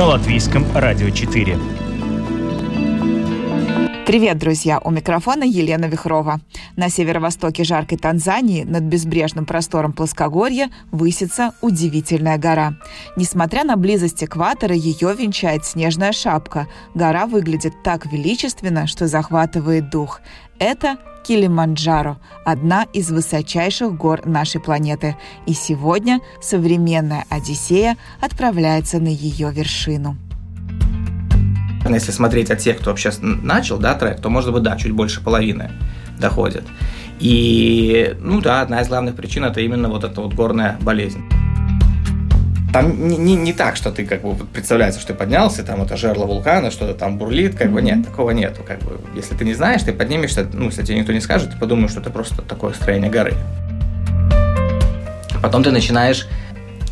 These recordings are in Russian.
на Латвийском радио 4. Привет, друзья! У микрофона Елена Вихрова. На северо-востоке жаркой Танзании над безбрежным простором плоскогорья высится удивительная гора. Несмотря на близость экватора, ее венчает снежная шапка. Гора выглядит так величественно, что захватывает дух. Это Килиманджаро – одна из высочайших гор нашей планеты. И сегодня современная Одиссея отправляется на ее вершину. Если смотреть от тех, кто вообще начал, да, трек, то, может быть, да, чуть больше половины доходит. И, ну да, одна из главных причин – это именно вот эта вот горная болезнь. Там не, не, не так, что ты как бы представляется, что ты поднялся, там это жерло вулкана, что-то там бурлит, как бы нет, такого нету. Как бы, если ты не знаешь, ты поднимешься, ну, если тебе никто не скажет, ты подумаешь, что это просто такое строение горы. Потом ты начинаешь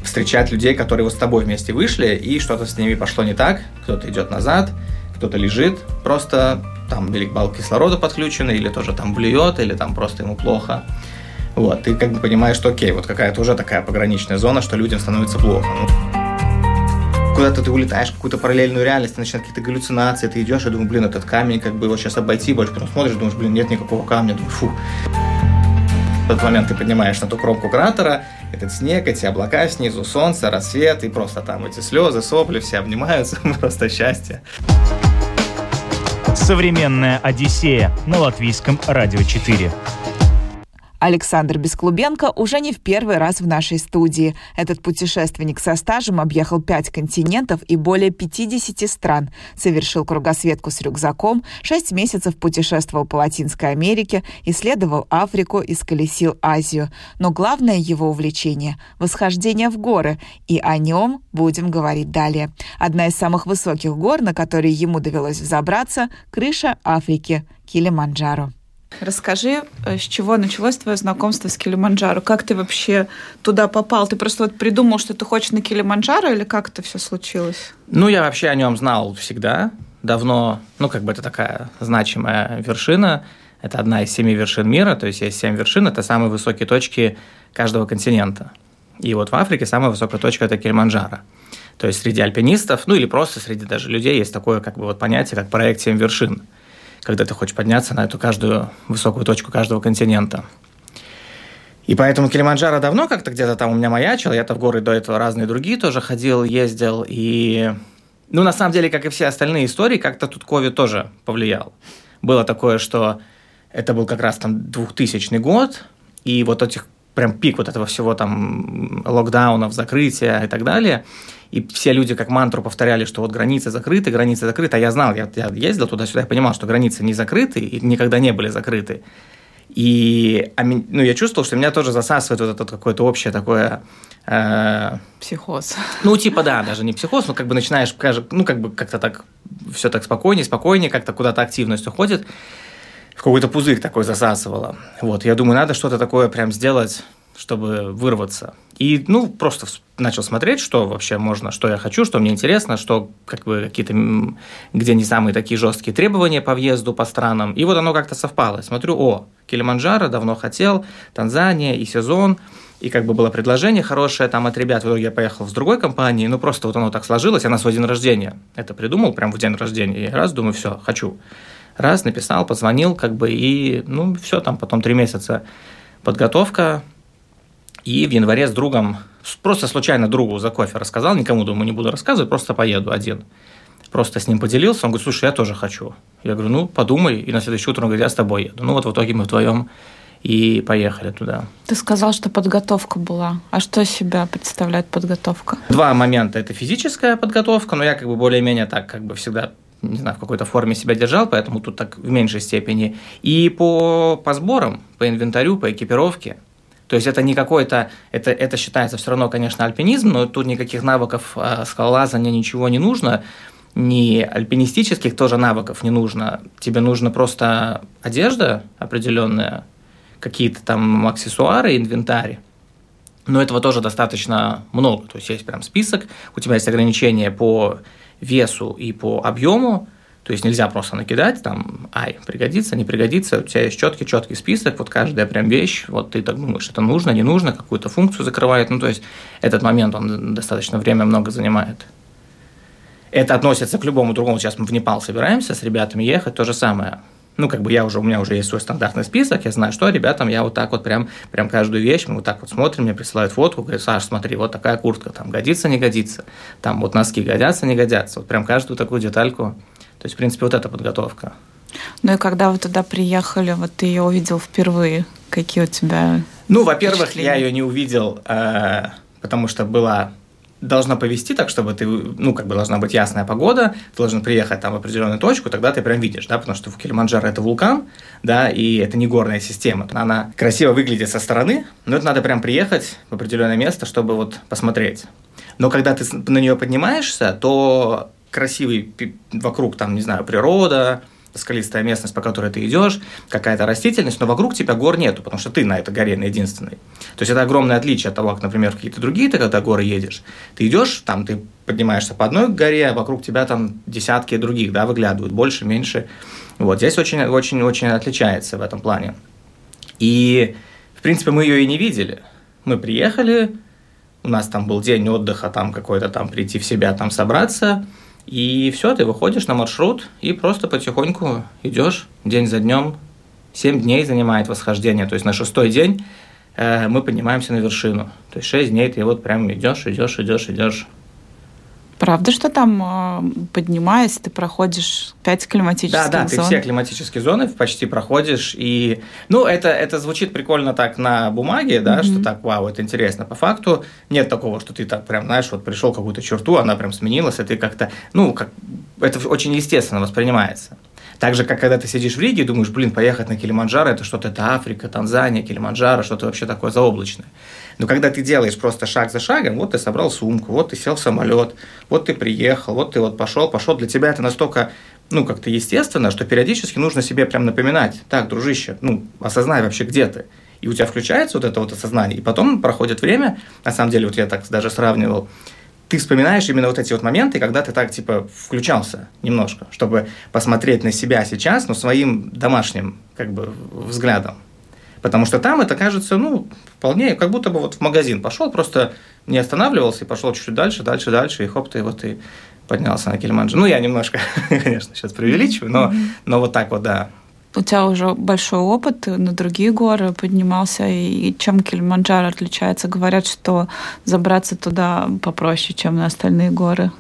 встречать людей, которые вот с тобой вместе вышли, и что-то с ними пошло не так, кто-то идет назад, кто-то лежит, просто там или балл кислорода подключены, или тоже там блюет, или там просто ему плохо. Вот, ты как бы понимаешь, что окей, вот какая-то уже такая пограничная зона, что людям становится плохо. Ну, куда-то ты улетаешь в какую-то параллельную реальность, ты начинают какие-то галлюцинации, ты идешь и думаешь, блин, этот камень, как бы его сейчас обойти, больше потом смотришь, думаешь, блин, нет никакого камня, думаешь, фу. В этот момент ты поднимаешь на ту кромку кратера, этот снег, эти облака снизу, солнце, рассвет, и просто там эти слезы, сопли, все обнимаются, просто счастье. Современная Одиссея на латвийском радио 4. Александр Бесклубенко уже не в первый раз в нашей студии. Этот путешественник со стажем объехал пять континентов и более 50 стран, совершил кругосветку с рюкзаком, шесть месяцев путешествовал по Латинской Америке, исследовал Африку и сколесил Азию. Но главное его увлечение – восхождение в горы, и о нем будем говорить далее. Одна из самых высоких гор, на которые ему довелось взобраться – крыша Африки – Килиманджаро. Расскажи, э, с чего началось твое знакомство с Килиманджаро? Как ты вообще туда попал? Ты просто вот придумал, что ты хочешь на Килиманджаро, или как это все случилось? Ну, я вообще о нем знал всегда, давно. Ну, как бы это такая значимая вершина. Это одна из семи вершин мира, то есть есть семь вершин, это самые высокие точки каждого континента. И вот в Африке самая высокая точка – это Килиманджаро. То есть среди альпинистов, ну или просто среди даже людей есть такое как бы вот понятие, как проект «Семь вершин» когда ты хочешь подняться на эту каждую высокую точку каждого континента. И поэтому Килиманджаро давно как-то где-то там у меня маячил. Я-то в горы до этого разные другие тоже ходил, ездил. И, ну, на самом деле, как и все остальные истории, как-то тут ковид тоже повлиял. Было такое, что это был как раз там 2000 год, и вот этих прям пик вот этого всего там локдаунов, закрытия и так далее – и все люди как мантру повторяли, что вот границы закрыты, границы закрыты. А я знал, я, я ездил туда-сюда, я понимал, что границы не закрыты и никогда не были закрыты. И ну, я чувствовал, что меня тоже засасывает вот это какое-то общее такое... Э, психоз. Ну, типа, да, даже не психоз, но как бы начинаешь, ну, как бы как-то так, все так спокойнее, спокойнее, как-то куда-то активность уходит. В какой-то пузырь такой засасывало. Вот, я думаю, надо что-то такое прям сделать, чтобы вырваться. И, ну, просто начал смотреть, что вообще можно, что я хочу, что мне интересно, что как бы какие-то, где не самые такие жесткие требования по въезду по странам. И вот оно как-то совпало. Смотрю, о, Килиманджаро давно хотел, Танзания и сезон, и как бы было предложение хорошее там от ребят. В итоге я поехал с другой компанией, ну просто вот оно так сложилось, я на свой день рождения это придумал, прям в день рождения. И раз, думаю, все, хочу. Раз, написал, позвонил, как бы, и, ну, все, там потом три месяца подготовка, и в январе с другом, просто случайно другу за кофе рассказал, никому, думаю, не буду рассказывать, просто поеду один. Просто с ним поделился, он говорит, слушай, я тоже хочу. Я говорю, ну, подумай, и на следующее утро он говорит, я с тобой еду. Ну, вот в итоге мы вдвоем и поехали туда. Ты сказал, что подготовка была. А что себя представляет подготовка? Два момента. Это физическая подготовка, но я как бы более-менее так как бы всегда не знаю, в какой-то форме себя держал, поэтому тут так в меньшей степени. И по, по сборам, по инвентарю, по экипировке, то есть это не какой-то, это, это считается все равно, конечно, альпинизм, но тут никаких навыков э, скалолазания, ничего не нужно, ни альпинистических тоже навыков не нужно. Тебе нужно просто одежда определенная, какие-то там аксессуары, инвентарь. Но этого тоже достаточно много. То есть есть прям список, у тебя есть ограничения по весу и по объему, то есть нельзя просто накидать, там, ай, пригодится, не пригодится, у тебя есть четкий, четкий список, вот каждая прям вещь, вот ты так думаешь, это нужно, не нужно, какую-то функцию закрывает, ну, то есть этот момент, он достаточно время много занимает. Это относится к любому другому. Сейчас мы в Непал собираемся с ребятами ехать, то же самое. Ну, как бы я уже, у меня уже есть свой стандартный список, я знаю, что ребятам я вот так вот прям, прям каждую вещь, мы вот так вот смотрим, мне присылают фотку, говорят, Саш, смотри, вот такая куртка, там годится, не годится, там вот носки годятся, не годятся, вот прям каждую такую детальку. То есть, в принципе, вот эта подготовка. Ну и когда вы туда приехали, вот ты ее увидел впервые, какие у тебя Ну, во-первых, я ее не увидел, э, потому что была должна повести так, чтобы ты, ну, как бы должна быть ясная погода, ты должен приехать там в определенную точку, тогда ты прям видишь, да, потому что в Килиманджаро это вулкан, да, и это не горная система. Она красиво выглядит со стороны, но это надо прям приехать в определенное место, чтобы вот посмотреть. Но когда ты на нее поднимаешься, то красивый вокруг там, не знаю, природа, скалистая местность, по которой ты идешь, какая-то растительность, но вокруг тебя гор нету, потому что ты на этой горе на единственной. То есть это огромное отличие от того, как, например, какие-то другие ты когда горы едешь. Ты идешь, там ты поднимаешься по одной горе, а вокруг тебя там десятки других, да, выглядывают, больше, меньше. Вот здесь очень, очень, очень отличается в этом плане. И, в принципе, мы ее и не видели. Мы приехали, у нас там был день отдыха, там какой-то там прийти в себя, там собраться – и все, ты выходишь на маршрут и просто потихоньку идешь день за днем. Семь дней занимает восхождение. То есть на шестой день э, мы поднимаемся на вершину. То есть шесть дней ты вот прям идешь, идешь, идешь, идешь. Правда, что там, а, поднимаясь, ты проходишь пять климатических зон? Да, да, ты все климатические зоны почти проходишь. И, ну, это, это звучит прикольно так на бумаге, да, mm-hmm. что так, вау, это интересно. По факту нет такого, что ты так прям, знаешь, вот пришел какую-то черту, она прям сменилась, и ты как-то, ну, как, это очень естественно воспринимается. Так же, как когда ты сидишь в Риге и думаешь, блин, поехать на Килиманджаро, это что-то, это Африка, Танзания, Килиманджаро, что-то вообще такое заоблачное. Но когда ты делаешь просто шаг за шагом, вот ты собрал сумку, вот ты сел в самолет, вот ты приехал, вот ты вот пошел, пошел, для тебя это настолько ну, как-то естественно, что периодически нужно себе прям напоминать, так, дружище, ну, осознай вообще, где ты. И у тебя включается вот это вот осознание, и потом проходит время, на самом деле, вот я так даже сравнивал, ты вспоминаешь именно вот эти вот моменты, когда ты так, типа, включался немножко, чтобы посмотреть на себя сейчас, но своим домашним, как бы, взглядом. Потому что там это кажется, ну, вполне, как будто бы вот в магазин пошел, просто не останавливался и пошел чуть-чуть дальше, дальше, дальше, и хоп, ты вот и поднялся на Килиманджаро. Ну, я немножко, конечно, сейчас преувеличиваю, но, но вот так вот, да. У тебя уже большой опыт, на другие горы поднимался, и чем Килиманджаро отличается? Говорят, что забраться туда попроще, чем на остальные горы.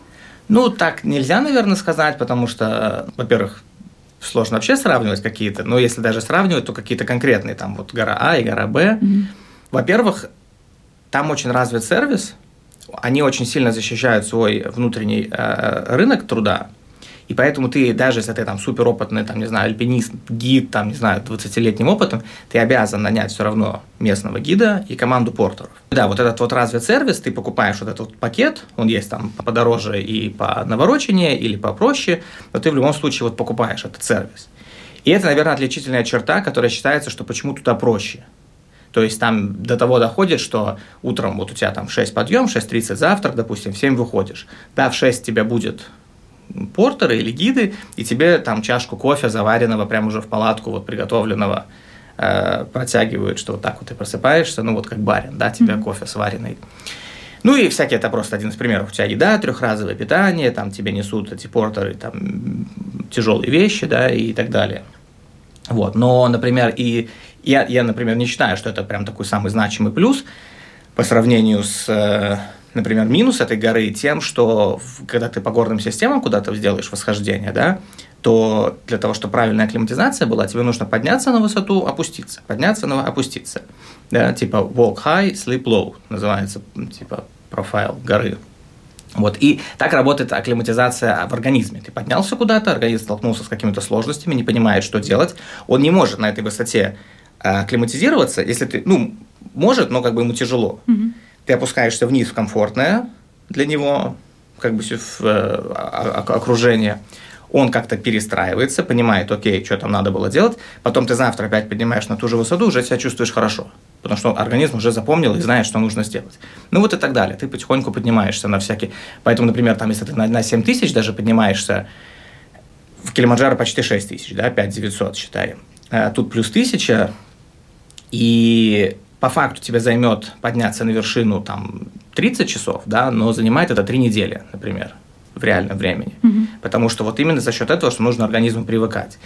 Ну, так нельзя, наверное, сказать, потому что, во-первых, сложно вообще сравнивать какие-то, но если даже сравнивать, то какие-то конкретные, там вот гора А и гора Б. Mm-hmm. Во-первых, там очень развит сервис, они очень сильно защищают свой внутренний э, рынок труда, и поэтому ты, даже если ты там суперопытный, там, не знаю, альпинист, гид, там, не знаю, 20-летним опытом, ты обязан нанять все равно местного гида и команду портеров. Да, вот этот вот развит сервис, ты покупаешь вот этот вот пакет, он есть там подороже и по навороченнее или попроще, но ты в любом случае вот покупаешь этот сервис. И это, наверное, отличительная черта, которая считается, что почему туда проще. То есть там до того доходит, что утром вот у тебя там 6 подъем, 6.30 завтрак, допустим, в 7 выходишь. Да, в 6 тебя будет портеры или гиды, и тебе там чашку кофе заваренного прямо уже в палатку, вот приготовленного, э, протягивают, что вот так вот ты просыпаешься, ну вот как барин, да, тебе mm-hmm. кофе сваренный. Ну и всякие, это просто один из примеров. У тебя еда, трехразовое питание, там тебе несут эти портеры, там тяжелые вещи, да, и так далее. Вот, но, например, и я, я, например, не считаю, что это прям такой самый значимый плюс по сравнению с э, например, минус этой горы тем, что когда ты по горным системам куда-то сделаешь восхождение, да, то для того, чтобы правильная акклиматизация была, тебе нужно подняться на высоту, опуститься, подняться на опуститься. Да, типа walk high, sleep low называется, типа профайл горы. Вот. И так работает акклиматизация в организме. Ты поднялся куда-то, организм столкнулся с какими-то сложностями, не понимает, что делать. Он не может на этой высоте а, акклиматизироваться, если ты, ну, может, но как бы ему тяжело. Mm-hmm ты опускаешься вниз в комфортное для него как бы э, окружение, он как-то перестраивается, понимает, окей, что там надо было делать, потом ты завтра опять поднимаешь на ту же высоту, уже себя чувствуешь хорошо, потому что организм уже запомнил и знает, что нужно сделать. Ну вот и так далее. Ты потихоньку поднимаешься на всякие... Поэтому, например, там, если ты на, на 7 тысяч даже поднимаешься, в Килиманджаро почти 6 тысяч, да, 5 900, считай. А тут плюс 1000, и по факту тебе займет подняться на вершину там 30 часов, да, но занимает это 3 недели, например, в реальном времени. Mm-hmm. Потому что вот именно за счет этого, что нужно организму привыкать.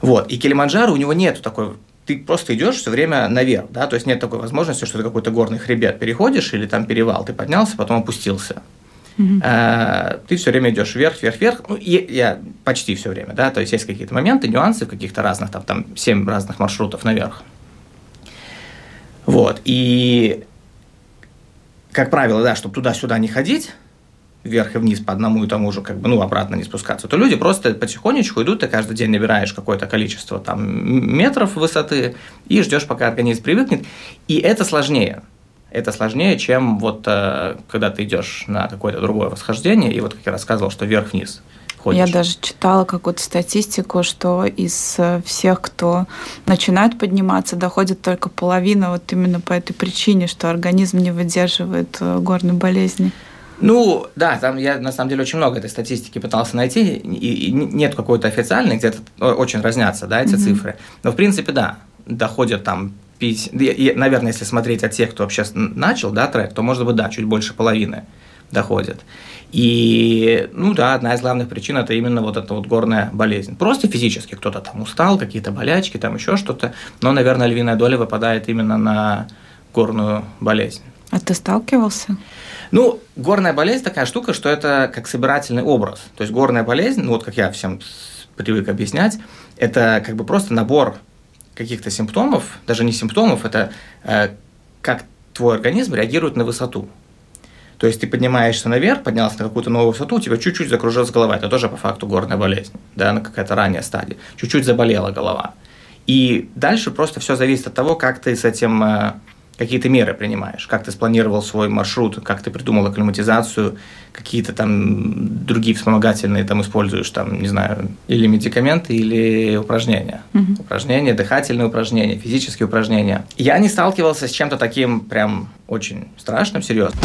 Вот. И Килиманджаро у него нет такой ты просто идешь все время наверх, да, то есть нет такой возможности, что ты какой-то горный хребет переходишь или там перевал, ты поднялся, потом опустился. Mm-hmm. ты все время идешь вверх, вверх, вверх. Ну, я, я почти все время, да, то есть есть какие-то моменты, нюансы в каких-то разных, там, там 7 разных маршрутов наверх. Вот, и как правило, да, чтобы туда-сюда не ходить, вверх и вниз по одному и тому же, как бы, ну, обратно не спускаться, то люди просто потихонечку идут, ты каждый день набираешь какое-то количество там метров высоты и ждешь, пока организм привыкнет. И это сложнее. Это сложнее, чем вот э, когда ты идешь на какое-то другое восхождение, и вот как я рассказывал, что вверх-вниз ходишь. Я даже читала какую-то статистику, что из э, всех, кто начинает подниматься, доходит только половина вот именно по этой причине, что организм не выдерживает э, горной болезни. Ну, да, там я на самом деле очень много этой статистики пытался найти, и, и нет какой-то официальной, где-то очень разнятся, да, эти mm-hmm. цифры. Но в принципе, да, доходят там 50, и, наверное, если смотреть от тех, кто вообще начал, да, трек, то, может быть, да, чуть больше половины доходят. И, ну да, одна из главных причин это именно вот эта вот горная болезнь. Просто физически кто-то там устал, какие-то болячки, там еще что-то, но, наверное, львиная доля выпадает именно на горную болезнь. А ты сталкивался? Ну, горная болезнь такая штука, что это как собирательный образ. То есть горная болезнь, ну вот как я всем привык объяснять, это как бы просто набор каких-то симптомов, даже не симптомов, это э, как твой организм реагирует на высоту. То есть ты поднимаешься наверх, поднялся на какую-то новую высоту, у тебя чуть-чуть закружилась голова. Это тоже по факту горная болезнь, да, на какая-то ранняя стадия. Чуть-чуть заболела голова. И дальше просто все зависит от того, как ты с этим э, какие-то меры принимаешь, как ты спланировал свой маршрут, как ты придумал акклиматизацию, какие-то там другие вспомогательные там используешь, там, не знаю, или медикаменты, или упражнения. Угу. Упражнения, дыхательные упражнения, физические упражнения. Я не сталкивался с чем-то таким прям очень страшным, серьезным.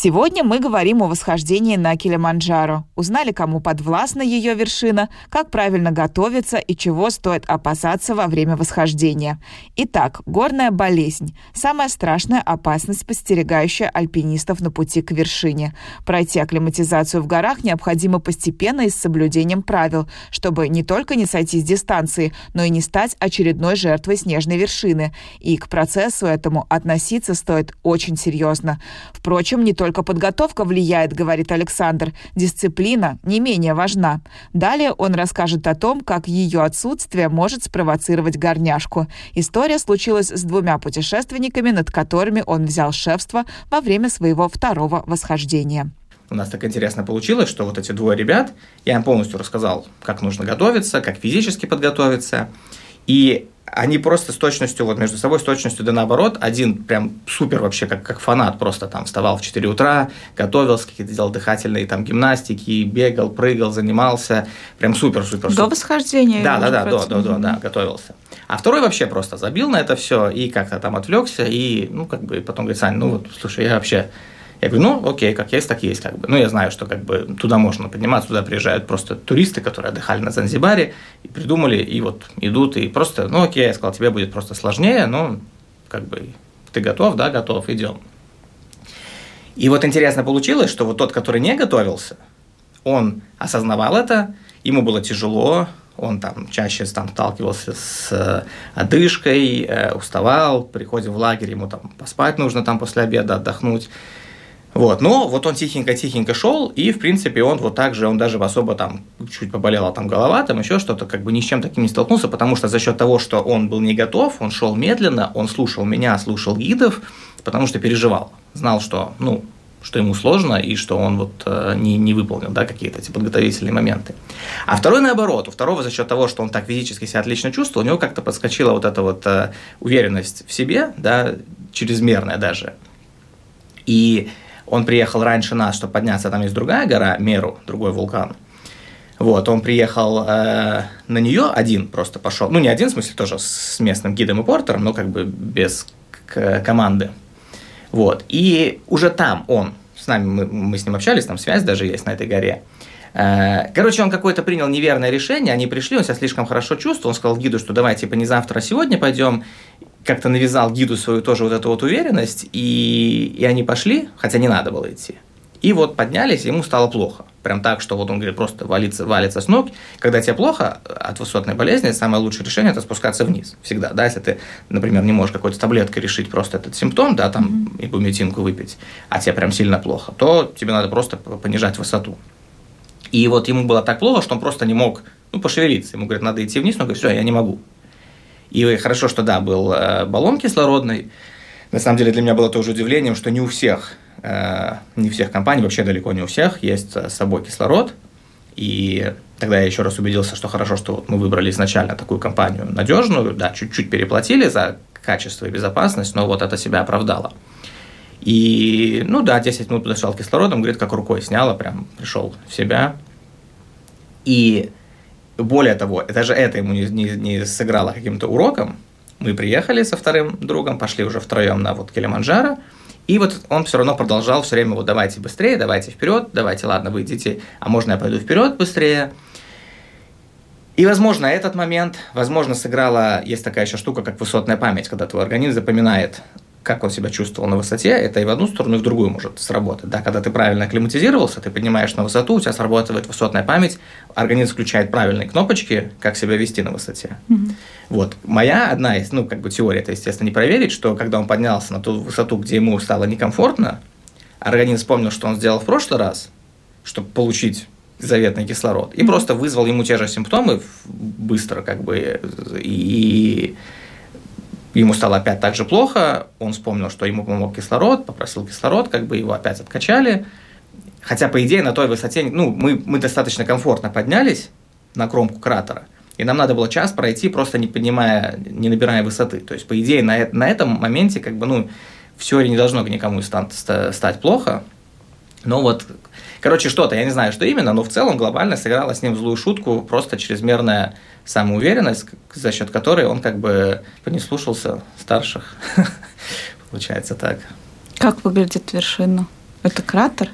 Сегодня мы говорим о восхождении на Килиманджаро. Узнали, кому подвластна ее вершина, как правильно готовиться и чего стоит опасаться во время восхождения. Итак, горная болезнь – самая страшная опасность, постерегающая альпинистов на пути к вершине. Пройти акклиматизацию в горах необходимо постепенно и с соблюдением правил, чтобы не только не сойти с дистанции, но и не стать очередной жертвой снежной вершины. И к процессу этому относиться стоит очень серьезно. Впрочем, не только только подготовка влияет, говорит Александр. Дисциплина не менее важна. Далее он расскажет о том, как ее отсутствие может спровоцировать горняшку. История случилась с двумя путешественниками, над которыми он взял шефство во время своего второго восхождения. У нас так интересно получилось, что вот эти двое ребят, я им полностью рассказал, как нужно готовиться, как физически подготовиться. И они просто с точностью, вот между собой с точностью да наоборот, один прям супер вообще как, как фанат, просто там вставал в 4 утра, готовился, какие-то делал дыхательные там гимнастики, бегал, прыгал, занимался, прям супер-супер. До восхождения? Да, да, да, до, до, до, да, готовился. А второй вообще просто забил на это все и как-то там отвлекся, и, ну, как бы потом говорит, Сань, ну вот, слушай, я вообще я говорю, ну, окей, как есть, так есть, как бы. Ну, я знаю, что как бы туда можно подниматься, туда приезжают просто туристы, которые отдыхали на Занзибаре, и придумали, и вот идут, и просто, ну, окей, я сказал, тебе будет просто сложнее, но как бы ты готов, да, готов, идем. И вот интересно получилось, что вот тот, который не готовился, он осознавал это, ему было тяжело, он там чаще там сталкивался с э, одышкой, э, уставал, приходит в лагерь, ему там поспать нужно там после обеда, отдохнуть. Вот, но вот он тихенько-тихенько шел, и, в принципе, он вот так же, он даже особо там чуть поболела там голова, там еще что-то, как бы ни с чем таким не столкнулся, потому что за счет того, что он был не готов, он шел медленно, он слушал меня, слушал гидов, потому что переживал, знал, что, ну, что ему сложно и что он вот э, не, не выполнил, да, какие-то эти подготовительные моменты. А второй наоборот, у второго за счет того, что он так физически себя отлично чувствовал, у него как-то подскочила вот эта вот э, уверенность в себе, да, чрезмерная даже. И он приехал раньше нас, чтобы подняться, там есть другая гора, Меру, другой вулкан. Вот, он приехал э, на нее один просто пошел. Ну, не один, в смысле, тоже с местным гидом и портером, но как бы без команды. Вот. И уже там он, с нами, мы, мы с ним общались, там связь даже есть на этой горе. Э, короче, он какое-то принял неверное решение, они пришли, он себя слишком хорошо чувствовал, он сказал гиду, что давай, типа, не завтра, а сегодня пойдем. Как-то навязал гиду свою тоже вот эту вот уверенность, и, и они пошли, хотя не надо было идти. И вот поднялись, ему стало плохо. Прям так, что вот он говорит, просто валится, валится с ног. Когда тебе плохо от высотной болезни, самое лучшее решение – это спускаться вниз. Всегда, да, если ты, например, не можешь какой-то таблеткой решить просто этот симптом, да, там, mm-hmm. ибуметинку выпить, а тебе прям сильно плохо, то тебе надо просто понижать высоту. И вот ему было так плохо, что он просто не мог, ну, пошевелиться. Ему говорят, надо идти вниз, он говорит, все, я не могу. И хорошо, что да, был э, баллон кислородный. На самом деле для меня было тоже удивлением, что не у всех, э, не всех компаний, вообще далеко не у всех есть с собой кислород. И тогда я еще раз убедился, что хорошо, что мы выбрали изначально такую компанию надежную, да, чуть-чуть переплатили за качество и безопасность, но вот это себя оправдало. И, ну да, 10 минут подошел кислородом, говорит, как рукой сняло, прям пришел в себя. И более того, даже это ему не, не, не сыграло каким-то уроком. Мы приехали со вторым другом, пошли уже втроем на вот Килиманджаро, и вот он все равно продолжал все время вот давайте быстрее, давайте вперед, давайте, ладно, вы идите, а можно я пойду вперед быстрее. И, возможно, этот момент, возможно, сыграла, есть такая еще штука, как высотная память, когда твой организм запоминает как он себя чувствовал на высоте, это и в одну сторону, и в другую может сработать. Да, когда ты правильно акклиматизировался, ты поднимаешь на высоту, у тебя срабатывает высотная память, организм включает правильные кнопочки, как себя вести на высоте. Mm-hmm. Вот. Моя одна из, ну, как бы теория, это, естественно, не проверить, что когда он поднялся на ту высоту, где ему стало некомфортно, организм вспомнил, что он сделал в прошлый раз, чтобы получить заветный кислород, и mm-hmm. просто вызвал ему те же симптомы быстро, как бы, и ему стало опять так же плохо, он вспомнил, что ему помог кислород, попросил кислород, как бы его опять откачали. Хотя, по идее, на той высоте, ну, мы, мы достаточно комфортно поднялись на кромку кратера, и нам надо было час пройти, просто не поднимая, не набирая высоты. То есть, по идее, на, на этом моменте, как бы, ну, все не должно никому стать, плохо. Но вот, короче, что-то, я не знаю, что именно, но в целом глобально сыграла с ним злую шутку, просто чрезмерная самоуверенность, за счет которой он как бы не слушался старших. Получается так. Как выглядит вершина? Это кратер?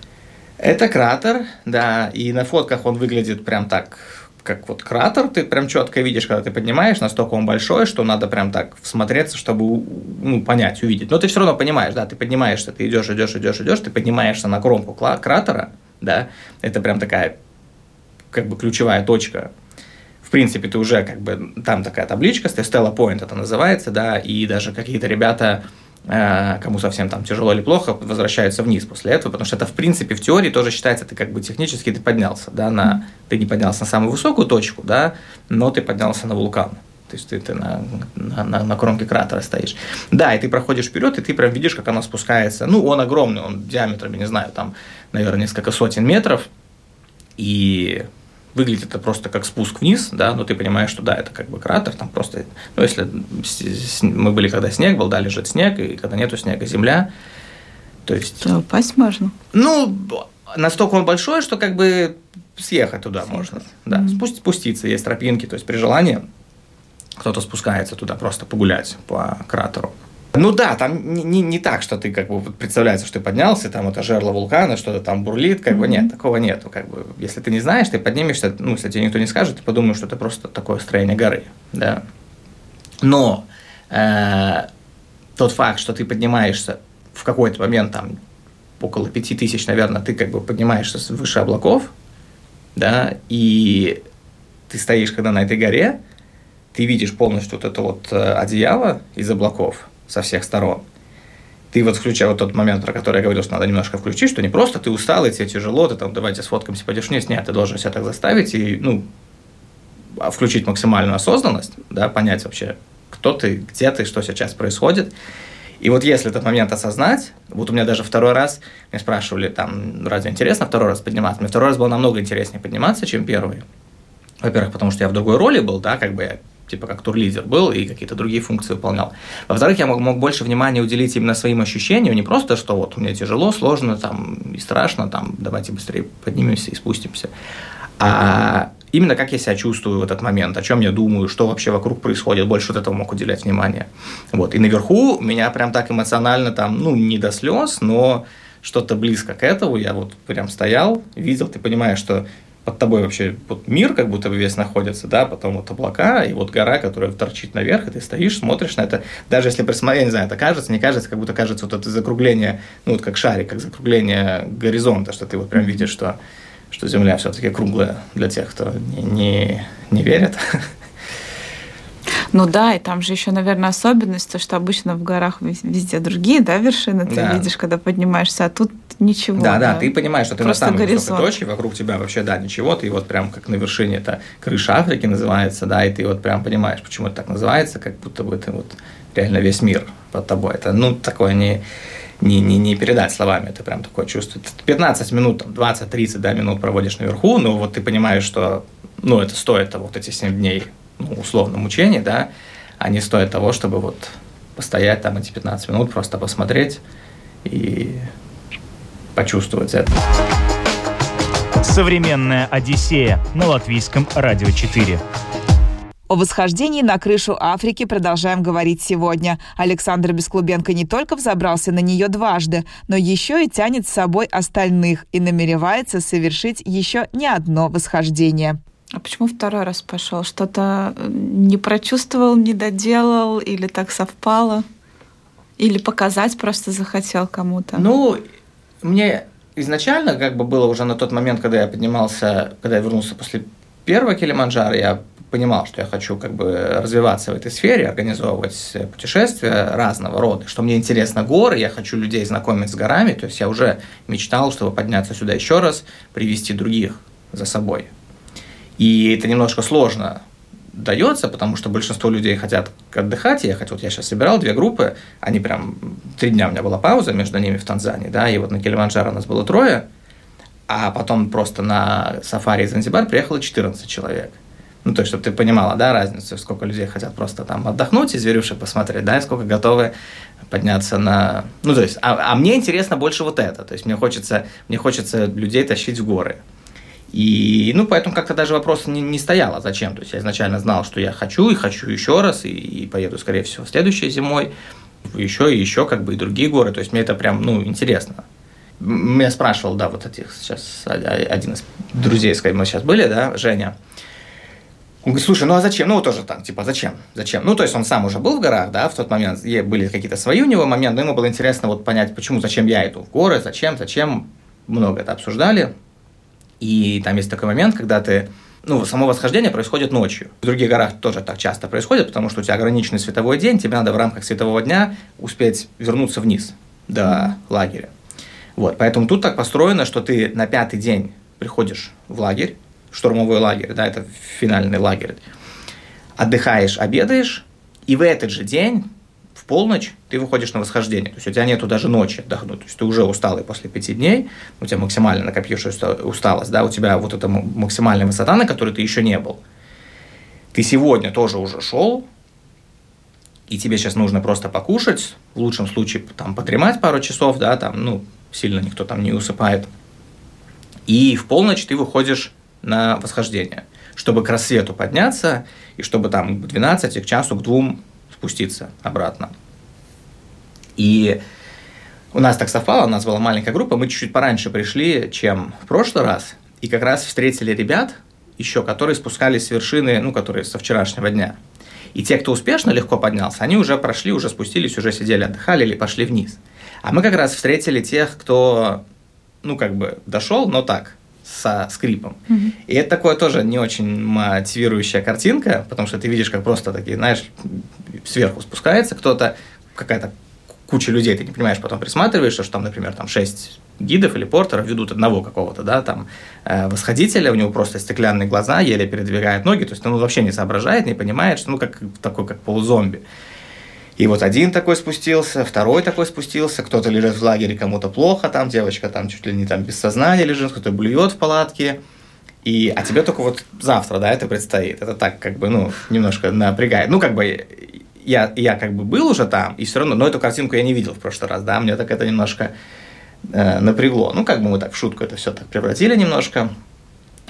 Это кратер, да, и на фотках он выглядит прям так, как вот кратер, ты прям четко видишь, когда ты поднимаешь, настолько он большой, что надо прям так всмотреться, чтобы ну, понять, увидеть. Но ты все равно понимаешь, да, ты поднимаешься, ты идешь, идешь, идешь, идешь, ты поднимаешься на кромку кратера, да, это прям такая как бы ключевая точка принципе, ты уже как бы, там такая табличка, Stella Point это называется, да, и даже какие-то ребята, э, кому совсем там тяжело или плохо, возвращаются вниз после этого, потому что это, в принципе, в теории тоже считается, ты как бы технически ты поднялся, да, на, ты не поднялся на самую высокую точку, да, но ты поднялся на вулкан. То есть ты, ты на, на, на, кромке кратера стоишь. Да, и ты проходишь вперед, и ты прям видишь, как оно спускается. Ну, он огромный, он диаметром, не знаю, там, наверное, несколько сотен метров. И выглядит это просто как спуск вниз, да, но ты понимаешь, что да, это как бы кратер, там просто, ну, если мы были, когда снег был, да, лежит снег, и когда нету снега, земля, то есть... То упасть можно? Ну, настолько он большой, что как бы съехать туда съехать. можно, да, mm-hmm. спуститься, есть тропинки, то есть при желании кто-то спускается туда просто погулять по кратеру. Ну да, там не, не, не так, что ты как бы представляется, что ты поднялся, там это жерло вулкана, что-то там бурлит, как mm-hmm. бы нет, такого нету. Как бы, если ты не знаешь, ты поднимешься, ну, если тебе никто не скажет, ты подумаешь, что это просто такое строение горы. Да. Но э, тот факт, что ты поднимаешься в какой-то момент, там, около пяти тысяч, наверное, ты как бы поднимаешься выше облаков, да, и ты стоишь, когда на этой горе, ты видишь полностью вот это вот э, одеяло из облаков – со всех сторон. Ты вот включай вот тот момент, про который я говорил, что надо немножко включить, что не просто ты устал, и тебе тяжело, ты там давайте сфоткаемся, пойдешь вниз. Нет, ты должен себя так заставить и, ну, а, включить максимальную осознанность, да, понять вообще, кто ты, где ты, что сейчас происходит. И вот если этот момент осознать, вот у меня даже второй раз, меня спрашивали, там, разве интересно второй раз подниматься? Мне второй раз было намного интереснее подниматься, чем первый. Во-первых, потому что я в другой роли был, да, как бы я типа как турлидер был и какие-то другие функции выполнял. Во-вторых, я мог, мог больше внимания уделить именно своим ощущениям, не просто, что вот мне тяжело, сложно там и страшно, там давайте быстрее поднимемся и спустимся, а именно как я себя чувствую в этот момент, о чем я думаю, что вообще вокруг происходит, больше вот этого мог уделять внимание. Вот. И наверху меня прям так эмоционально там, ну, не до слез, но что-то близко к этому, я вот прям стоял, видел, ты понимаешь, что под тобой вообще вот мир как будто бы весь находится, да, потом вот облака, и вот гора, которая торчит наверх, и ты стоишь, смотришь на это, даже если присмотреть, я не знаю, это кажется, не кажется, как будто кажется вот это закругление, ну вот как шарик, как закругление горизонта, что ты вот прям видишь, что, что Земля все-таки круглая для тех, кто не, не, не верит. Ну да, и там же еще, наверное, особенность, то, что обычно в горах везде другие, да, вершины ты да. видишь, когда поднимаешься, а тут ничего. Да, да, да ты понимаешь, что ты Просто на самой горизонт. высокой точке, вокруг тебя вообще, да, ничего, ты вот прям как на вершине, это крыша Африки называется, да, и ты вот прям понимаешь, почему это так называется, как будто бы ты вот реально весь мир под тобой. Это, ну, такое не, не, не, не передать словами, это прям такое чувство. 15 минут, там, 20-30 да, минут проводишь наверху, но вот ты понимаешь, что ну, это стоит того, вот эти 7 дней ну, условно мучений, да, они стоят того, чтобы вот постоять там эти 15 минут, просто посмотреть и почувствовать это. Современная Одиссея на латвийском радио 4. О восхождении на крышу Африки продолжаем говорить сегодня. Александр Бесклубенко не только взобрался на нее дважды, но еще и тянет с собой остальных и намеревается совершить еще не одно восхождение. А почему второй раз пошел? Что-то э, не прочувствовал, не доделал или так совпало? Или показать просто захотел кому-то? Ну, мне изначально как бы было уже на тот момент, когда я поднимался, когда я вернулся после первого Килиманджаро, я понимал, что я хочу как бы развиваться в этой сфере, организовывать путешествия разного рода, что мне интересно горы, я хочу людей знакомить с горами, то есть я уже мечтал, чтобы подняться сюда еще раз, привести других за собой. И это немножко сложно дается, потому что большинство людей хотят отдыхать, ехать. Вот я сейчас собирал две группы, они прям, три дня у меня была пауза между ними в Танзании, да, и вот на Килиманджаро нас было трое, а потом просто на сафари из Занзибар приехало 14 человек. Ну, то есть, чтобы ты понимала, да, разницу, сколько людей хотят просто там отдохнуть и зверюшек посмотреть, да, и сколько готовы подняться на... Ну, то есть, а, а мне интересно больше вот это, то есть, мне хочется, мне хочется людей тащить в горы. И, ну, поэтому как-то даже вопрос не, не стоял, а зачем. То есть я изначально знал, что я хочу и хочу еще раз, и, и поеду, скорее всего, следующей зимой, еще и еще, как бы, и другие горы. То есть мне это прям, ну, интересно. Меня спрашивал, да, вот этих сейчас один из друзей, с которым мы сейчас были, да, Женя. Он говорит, слушай, ну а зачем? Ну, тоже так, типа, зачем? Зачем? Ну, то есть он сам уже был в горах, да, в тот момент, были какие-то свои у него моменты, но ему было интересно вот понять, почему, зачем я иду в горы, зачем, зачем, много это обсуждали. И там есть такой момент, когда ты ну, само восхождение происходит ночью. В других горах тоже так часто происходит, потому что у тебя ограниченный световой день, тебе надо в рамках светового дня успеть вернуться вниз до лагеря. Вот, поэтому тут так построено, что ты на пятый день приходишь в лагерь, штурмовой лагерь, да, это финальный лагерь, отдыхаешь, обедаешь, и в этот же день в полночь ты выходишь на восхождение. То есть у тебя нету даже ночи отдохнуть. То есть ты уже усталый после пяти дней, у тебя максимально накопившаяся усталость, да, у тебя вот эта максимальная высота, на которой ты еще не был. Ты сегодня тоже уже шел, и тебе сейчас нужно просто покушать, в лучшем случае там подремать пару часов, да, там, ну, сильно никто там не усыпает. И в полночь ты выходишь на восхождение, чтобы к рассвету подняться, и чтобы там к 12, к часу, к двум спуститься обратно. И у нас так совпало, у нас была маленькая группа, мы чуть-чуть пораньше пришли, чем в прошлый раз, и как раз встретили ребят еще, которые спускались с вершины, ну, которые со вчерашнего дня. И те, кто успешно легко поднялся, они уже прошли, уже спустились, уже сидели, отдыхали или пошли вниз. А мы как раз встретили тех, кто, ну, как бы дошел, но так, со скрипом. Mm-hmm. И это такое тоже не очень мотивирующая картинка, потому что ты видишь, как просто такие, знаешь, сверху спускается кто-то, какая-то куча людей, ты не понимаешь, потом присматриваешься, что там, например, там шесть гидов или портеров ведут одного какого-то, да, там, э, восходителя, у него просто стеклянные глаза, еле передвигает ноги, то есть он вообще не соображает, не понимает, что, ну, как такой, как полузомби. И вот один такой спустился, второй такой спустился, кто-то лежит в лагере, кому-то плохо, там девочка там чуть ли не там без сознания лежит, кто-то блюет в палатке. И, а тебе только вот завтра, да, это предстоит. Это так, как бы, ну, немножко напрягает. Ну, как бы, я, я как бы был уже там, и все равно, но эту картинку я не видел в прошлый раз, да, мне так это немножко э, напрягло. Ну, как бы мы так в шутку это все так превратили немножко.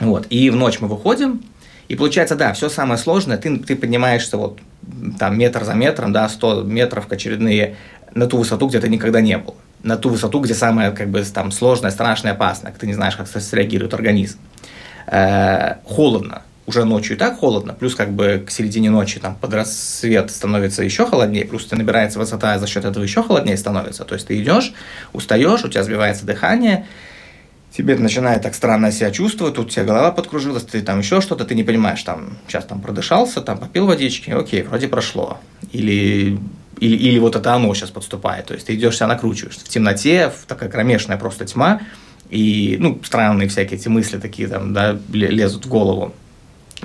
Вот, и в ночь мы выходим, и получается, да, все самое сложное, ты, ты поднимаешься вот там метр за метром, да, 100 метров очередные на ту высоту, где ты никогда не был. На ту высоту, где самое как бы там сложное, страшное, опасное, ты не знаешь, как среагирует организм. э, холодно, уже ночью и так холодно, плюс как бы к середине ночи там под рассвет становится еще холоднее, плюс ты набирается высота, за счет этого еще холоднее становится. То есть ты идешь, устаешь, у тебя сбивается дыхание, тебе начинает так странно себя чувствовать, тут у тебя голова подкружилась, ты там еще что-то, ты не понимаешь, там, сейчас там продышался, там попил водички, окей, вроде прошло. Или, или, или вот это оно сейчас подступает, то есть ты идешь себя накручиваешь. В темноте, в такая кромешная просто тьма, и, ну, странные всякие эти мысли такие там, да, лезут в голову.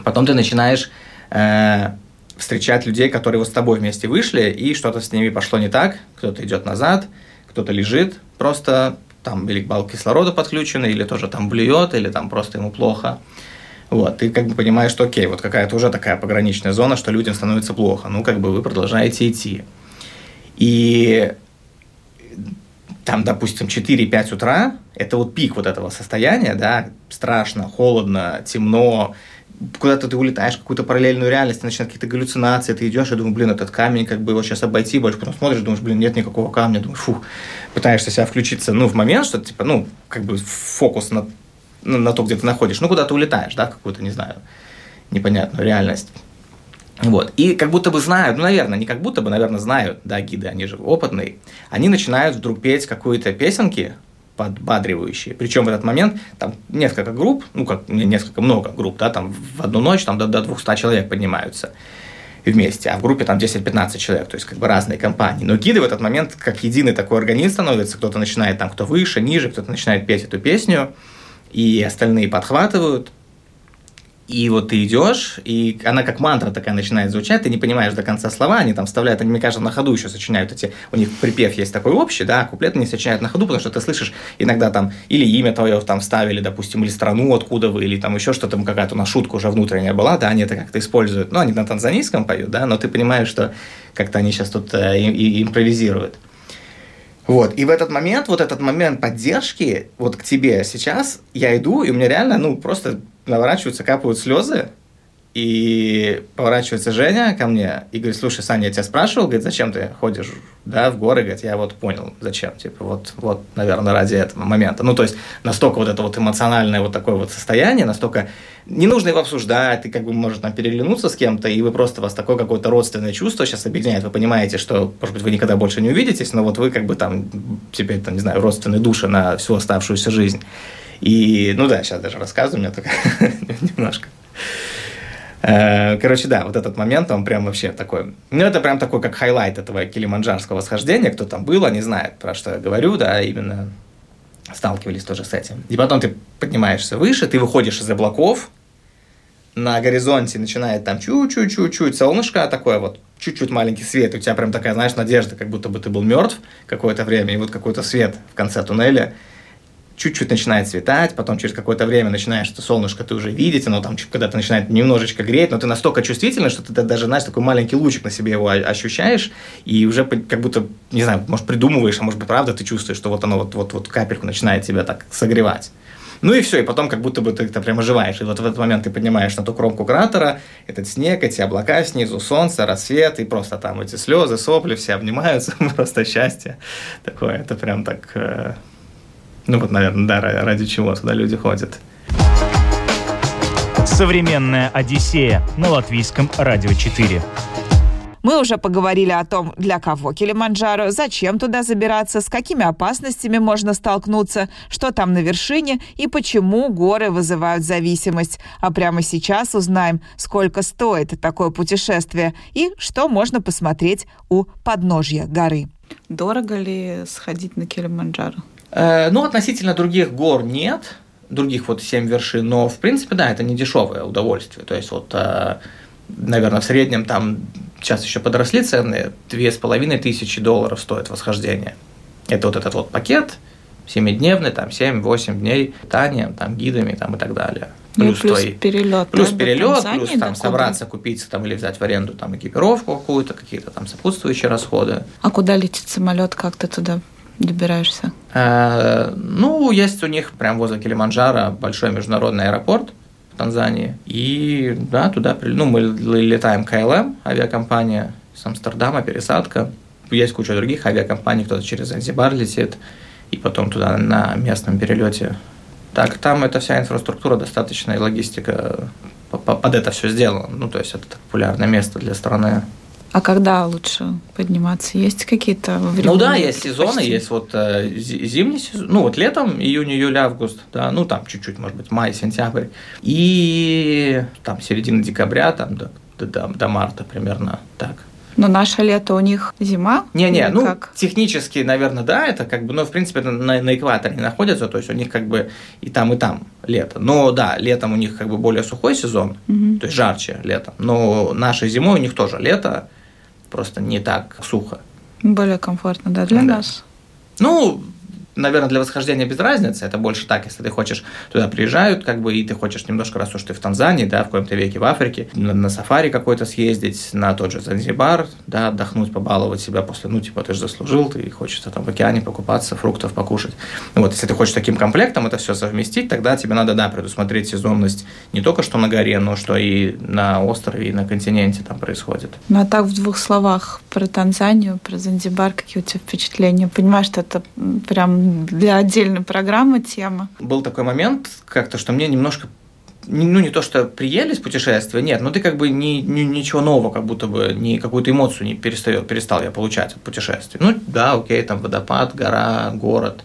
Потом ты начинаешь э, встречать людей, которые вот с тобой вместе вышли, и что-то с ними пошло не так, кто-то идет назад, кто-то лежит, просто там или балл кислорода подключен, или тоже там блюет, или там просто ему плохо. Вот, ты как бы понимаешь, что окей, вот какая-то уже такая пограничная зона, что людям становится плохо. Ну, как бы вы продолжаете идти. И там, допустим, 4-5 утра, это вот пик вот этого состояния, да, страшно, холодно, темно, куда-то ты улетаешь в какую-то параллельную реальность, начинают какие-то галлюцинации, ты идешь и думаешь, блин, этот камень, как бы его сейчас обойти больше, потом смотришь, думаешь, блин, нет никакого камня, думаешь, фу, пытаешься себя включиться, ну, в момент, что, типа, ну, как бы фокус на, на, на то, где ты находишь, ну, куда ты улетаешь, да, какую-то, не знаю, непонятную реальность. Вот. И как будто бы знают, ну, наверное, не как будто бы, наверное, знают, да, гиды, они же опытные, они начинают вдруг петь какую-то песенки, подбадривающие. Причем в этот момент там несколько групп, ну как несколько, много групп, да, там в одну ночь там до, до 200 человек поднимаются вместе, а в группе там 10-15 человек, то есть как бы разные компании. Но гиды в этот момент как единый такой организм становится, кто-то начинает там, кто выше, ниже, кто-то начинает петь эту песню, и остальные подхватывают, и вот ты идешь, и она как мантра такая начинает звучать, ты не понимаешь до конца слова, они там вставляют, они, мне кажется, на ходу еще сочиняют эти, у них припев есть такой общий, да, куплет они сочиняют на ходу, потому что ты слышишь иногда там или имя твое там вставили, допустим, или страну, откуда вы, или там еще что-то, какая-то у нас шутка уже внутренняя была, да, они это как-то используют, ну, они на танзанийском поют, да, но ты понимаешь, что как-то они сейчас тут э, и, и импровизируют. Вот, и в этот момент, вот этот момент поддержки, вот к тебе сейчас, я иду, и у меня реально, ну, просто наворачиваются, капают слезы, и поворачивается Женя ко мне и говорит, слушай, Саня, я тебя спрашивал, говорит, зачем ты ходишь, да, в горы, говорит, я вот понял, зачем, типа, вот, вот, наверное, ради этого момента. Ну, то есть, настолько вот это вот эмоциональное вот такое вот состояние, настолько не нужно его обсуждать, ты как бы, может, там, переглянуться с кем-то, и вы просто, вас такое какое-то родственное чувство сейчас объединяет, вы понимаете, что, может быть, вы никогда больше не увидитесь, но вот вы как бы там, теперь, там, не знаю, родственные души на всю оставшуюся жизнь. И, ну да, сейчас даже рассказываю, у меня только немножко. Э, короче, да, вот этот момент, он прям вообще такой... Ну, это прям такой, как highlight этого килиманджарского восхождения. Кто там был, они знают, про что я говорю, да, именно сталкивались тоже с этим. И потом ты поднимаешься выше, ты выходишь из облаков, на горизонте начинает там чуть-чуть-чуть-чуть солнышко такое вот, чуть-чуть маленький свет, у тебя прям такая, знаешь, надежда, как будто бы ты был мертв какое-то время, и вот какой-то свет в конце туннеля, чуть-чуть начинает светать, потом через какое-то время начинаешь это солнышко ты уже видеть, оно там когда-то начинает немножечко греть, но ты настолько чувствительный, что ты даже, знаешь, такой маленький лучик на себе его ощущаешь, и уже как будто, не знаю, может, придумываешь, а может быть, правда ты чувствуешь, что вот оно вот, вот, вот капельку начинает тебя так согревать. Ну и все, и потом как будто бы ты это прям оживаешь. И вот в этот момент ты поднимаешь на ту кромку кратера, этот снег, эти облака снизу, солнце, рассвет, и просто там эти слезы, сопли, все обнимаются, просто счастье такое. Это прям так э, ну вот, наверное, да, ради чего туда люди ходят. Современная Одиссея на латвийском радио 4. Мы уже поговорили о том, для кого Килиманджаро, зачем туда забираться, с какими опасностями можно столкнуться, что там на вершине и почему горы вызывают зависимость. А прямо сейчас узнаем, сколько стоит такое путешествие и что можно посмотреть у подножья горы. Дорого ли сходить на Килиманджаро? Э, ну, относительно других гор нет, других вот семь вершин, но, в принципе, да, это не дешевое удовольствие. То есть, вот, э, наверное, в среднем там, сейчас еще подросли цены, две с половиной тысячи долларов стоит восхождение. Это вот этот вот пакет, семидневный, там 7-8 дней питанием, там гидами там, и так далее. Плюс, ну, плюс твои, перелет. Плюс перелет, плюс там собраться, купить там или взять в аренду там экипировку какую-то, какие-то там сопутствующие расходы. А куда летит самолет, как ты туда добираешься? Э, ну, есть у них прям возле Килиманджаро большой международный аэропорт в Танзании. И да, туда ну, мы летаем КЛМ, авиакомпания с Амстердама, пересадка. Есть куча других авиакомпаний, кто-то через Занзибар летит, и потом туда на местном перелете Так, там эта вся инфраструктура достаточно и логистика под это все сделано. Ну, то есть это популярное место для страны. А когда лучше подниматься? Есть какие-то времена? Ну да, есть сезоны, почти? есть вот э, зимний сезон, ну вот летом, июнь, июль, август, да, ну там чуть-чуть, может быть, май, сентябрь, и там середина декабря, там до, до, до марта примерно так. Но наше лето у них зима? Не-не, ну, как? технически, наверное, да, это как бы, ну, в принципе, это на, на экваторе находятся, то есть у них как бы и там, и там лето. Но да, летом у них как бы более сухой сезон, угу. то есть жарче летом. Но нашей зимой у них тоже лето, просто не так сухо. Более комфортно, да, для да. нас? Ну, наверное, для восхождения без разницы. Это больше так, если ты хочешь, туда приезжают, как бы, и ты хочешь немножко, раз уж ты в Танзании, да, в каком-то веке в Африке, на, на сафари какой-то съездить, на тот же Занзибар, да, отдохнуть, побаловать себя после, ну, типа, ты же заслужил, ты хочется там в океане покупаться, фруктов покушать. Ну, вот, если ты хочешь таким комплектом это все совместить, тогда тебе надо, да, предусмотреть сезонность не только что на горе, но что и на острове, и на континенте там происходит. Ну, а так в двух словах про Танзанию, про Занзибар, какие у тебя впечатления? Понимаешь, что это прям для отдельной программы тема. Был такой момент как-то, что мне немножко ну, не то, что приелись путешествия, нет, но ты как бы ни, ни, ничего нового, как будто бы ни какую-то эмоцию не перестал, перестал я получать от путешествий. Ну, да, окей, там водопад, гора, город,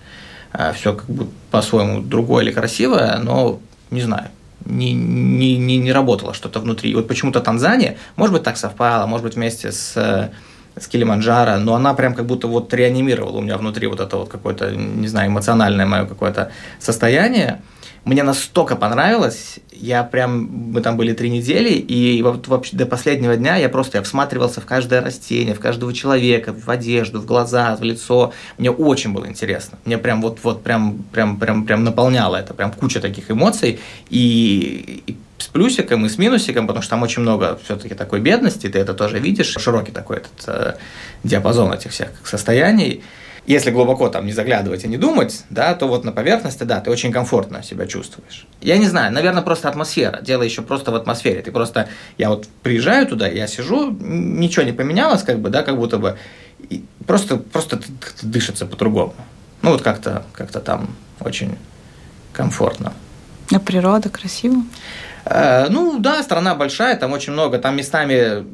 а, все как бы по-своему другое или красивое, но не знаю, не, не, не, не работало что-то внутри. И вот почему-то Танзания, может быть, так совпало, может быть, вместе с с Килиманджаро, но она прям как будто вот реанимировала у меня внутри вот это вот какое-то, не знаю, эмоциональное мое какое-то состояние. Мне настолько понравилось, я прям, мы там были три недели, и вот вообще до последнего дня я просто я всматривался в каждое растение, в каждого человека, в одежду, в глаза, в лицо. Мне очень было интересно. Мне прям вот, вот прям, прям, прям, прям наполняло это, прям куча таких эмоций. И, и с плюсиком и с минусиком, потому что там очень много все-таки такой бедности, ты это тоже видишь, широкий такой этот э, диапазон этих всех состояний. Если глубоко там не заглядывать и не думать, да, то вот на поверхности, да, ты очень комфортно себя чувствуешь. Я не знаю, наверное, просто атмосфера. Дело еще просто в атмосфере. Ты просто, я вот приезжаю туда, я сижу, ничего не поменялось, как бы, да, как будто бы, просто, просто дышится по-другому. Ну вот как-то, как-то там очень комфортно. А природа красиво? Э, ну да, страна большая, там очень много, там местами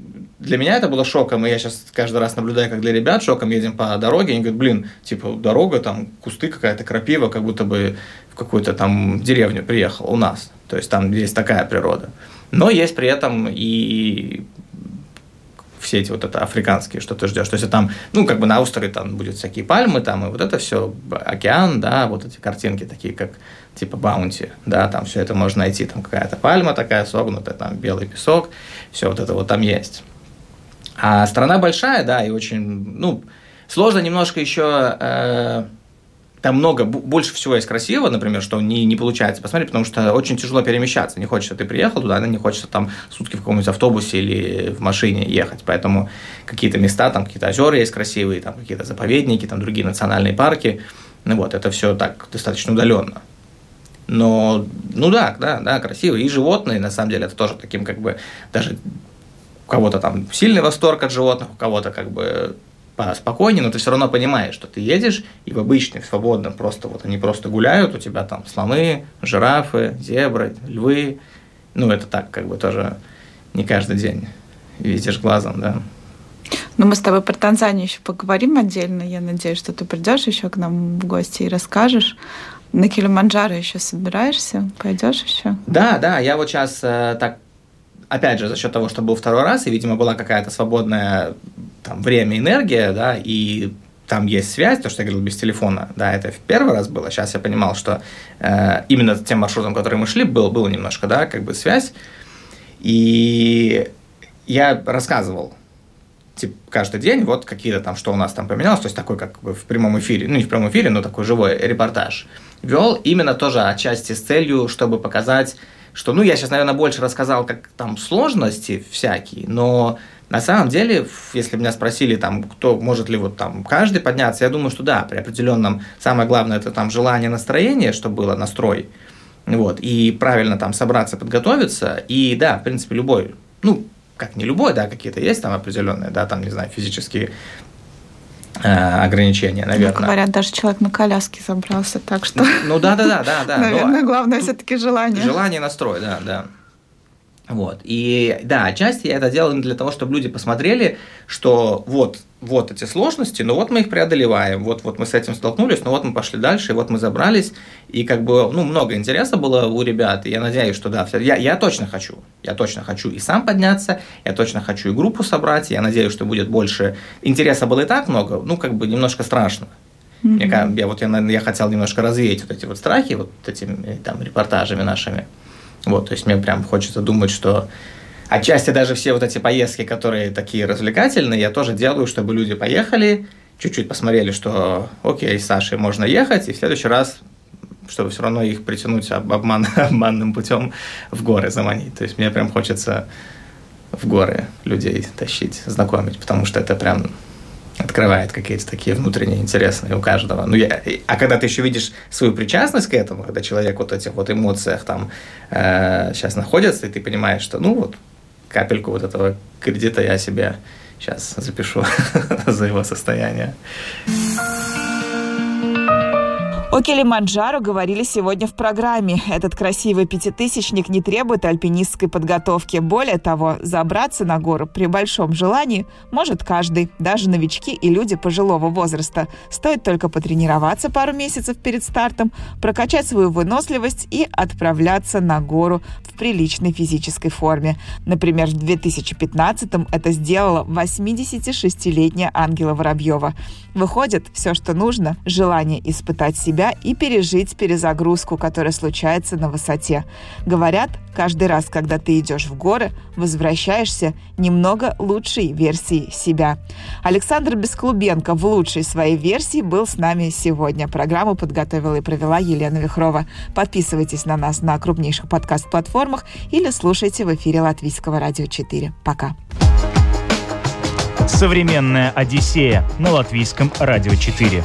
для меня это было шоком, и я сейчас каждый раз наблюдаю, как для ребят шоком, едем по дороге, и они говорят, блин, типа, дорога, там, кусты какая-то, крапива, как будто бы в какую-то там деревню приехал у нас. То есть там есть такая природа. Но есть при этом и все эти вот это африканские, что ты ждешь. То есть там, ну, как бы на острове там будут всякие пальмы, там, и вот это все, океан, да, вот эти картинки такие, как типа баунти, да, там все это можно найти, там какая-то пальма такая согнутая, там белый песок, все вот это вот там есть. А страна большая, да, и очень, ну, сложно немножко еще э, там много, больше всего есть красиво, например, что не, не получается посмотреть, потому что очень тяжело перемещаться. Не хочется, ты приехал туда, не хочется там сутки в каком-нибудь автобусе или в машине ехать. Поэтому какие-то места, там какие-то озера есть красивые, там какие-то заповедники, там другие национальные парки. Ну вот, это все так достаточно удаленно. Но, ну да, да, да, красиво. И животные, на самом деле, это тоже таким как бы даже у кого-то там сильный восторг от животных, у кого-то как бы спокойнее, но ты все равно понимаешь, что ты едешь, и в обычных, свободном, просто вот они просто гуляют, у тебя там слоны, жирафы, зебры, львы. Ну, это так, как бы тоже не каждый день видишь глазом, да. Ну, мы с тобой про Танзанию еще поговорим отдельно. Я надеюсь, что ты придешь еще к нам в гости и расскажешь. На Килиманджаро еще собираешься? Пойдешь еще? Да, да, я вот сейчас э, так опять же, за счет того, что был второй раз, и, видимо, была какая-то свободная там, время, энергия, да, и там есть связь, то, что я говорил, без телефона, да, это в первый раз было. Сейчас я понимал, что э, именно тем маршрутом, который мы шли, был, было немножко, да, как бы связь. И я рассказывал типа, каждый день, вот какие-то там, что у нас там поменялось, то есть такой как бы в прямом эфире, ну не в прямом эфире, но такой живой репортаж. Вел именно тоже отчасти с целью, чтобы показать, что, ну, я сейчас, наверное, больше рассказал, как там сложности всякие, но на самом деле, если меня спросили, там, кто может ли вот там каждый подняться, я думаю, что да, при определенном, самое главное, это там желание, настроение, чтобы было настрой, вот, и правильно там собраться, подготовиться, и да, в принципе, любой, ну, как не любой, да, какие-то есть там определенные, да, там, не знаю, физические ограничения, наверное. Ну, говорят, даже человек на коляске забрался, так что... Ну да, да, да, да, да. Наверное, главное все-таки желание. Желание настрой, да, да. Вот. И да, отчасти я это делал для того, чтобы люди посмотрели, что вот, вот эти сложности, но вот мы их преодолеваем, вот, вот мы с этим столкнулись, но вот мы пошли дальше, и вот мы забрались, и как бы, ну, много интереса было у ребят, и я надеюсь, что да, я, я точно хочу, я точно хочу и сам подняться, я точно хочу и группу собрать, я надеюсь, что будет больше, интереса было и так много, ну, как бы немножко страшно, Mm-hmm. Я, я вот я, я хотел немножко развеять вот эти вот страхи вот этими там репортажами нашими. Вот, то есть мне прям хочется думать, что отчасти даже все вот эти поездки, которые такие развлекательные, я тоже делаю, чтобы люди поехали, чуть-чуть посмотрели, что окей, с Сашей можно ехать, и в следующий раз чтобы все равно их притянуть обман, обманным путем в горы заманить. То есть мне прям хочется в горы людей тащить, знакомить, потому что это прям открывает какие-то такие внутренние интересные у каждого. Ну, я, а когда ты еще видишь свою причастность к этому, когда человек вот этих вот эмоциях там э, сейчас находится, и ты понимаешь, что ну вот капельку вот этого кредита я себе сейчас запишу за его состояние. О Килиманджаро говорили сегодня в программе. Этот красивый пятитысячник не требует альпинистской подготовки. Более того, забраться на гору при большом желании может каждый, даже новички и люди пожилого возраста. Стоит только потренироваться пару месяцев перед стартом, прокачать свою выносливость и отправляться на гору в приличной физической форме. Например, в 2015-м это сделала 86-летняя Ангела Воробьева. Выходит, все, что нужно, желание испытать себя и пережить перезагрузку, которая случается на высоте. Говорят, каждый раз, когда ты идешь в горы, возвращаешься немного лучшей версии себя. Александр Бесклубенко в лучшей своей версии был с нами сегодня. Программу подготовила и провела Елена Вихрова. Подписывайтесь на нас на крупнейших подкаст-платформах или слушайте в эфире Латвийского радио 4. Пока. Современная Одиссея на Латвийском радио 4.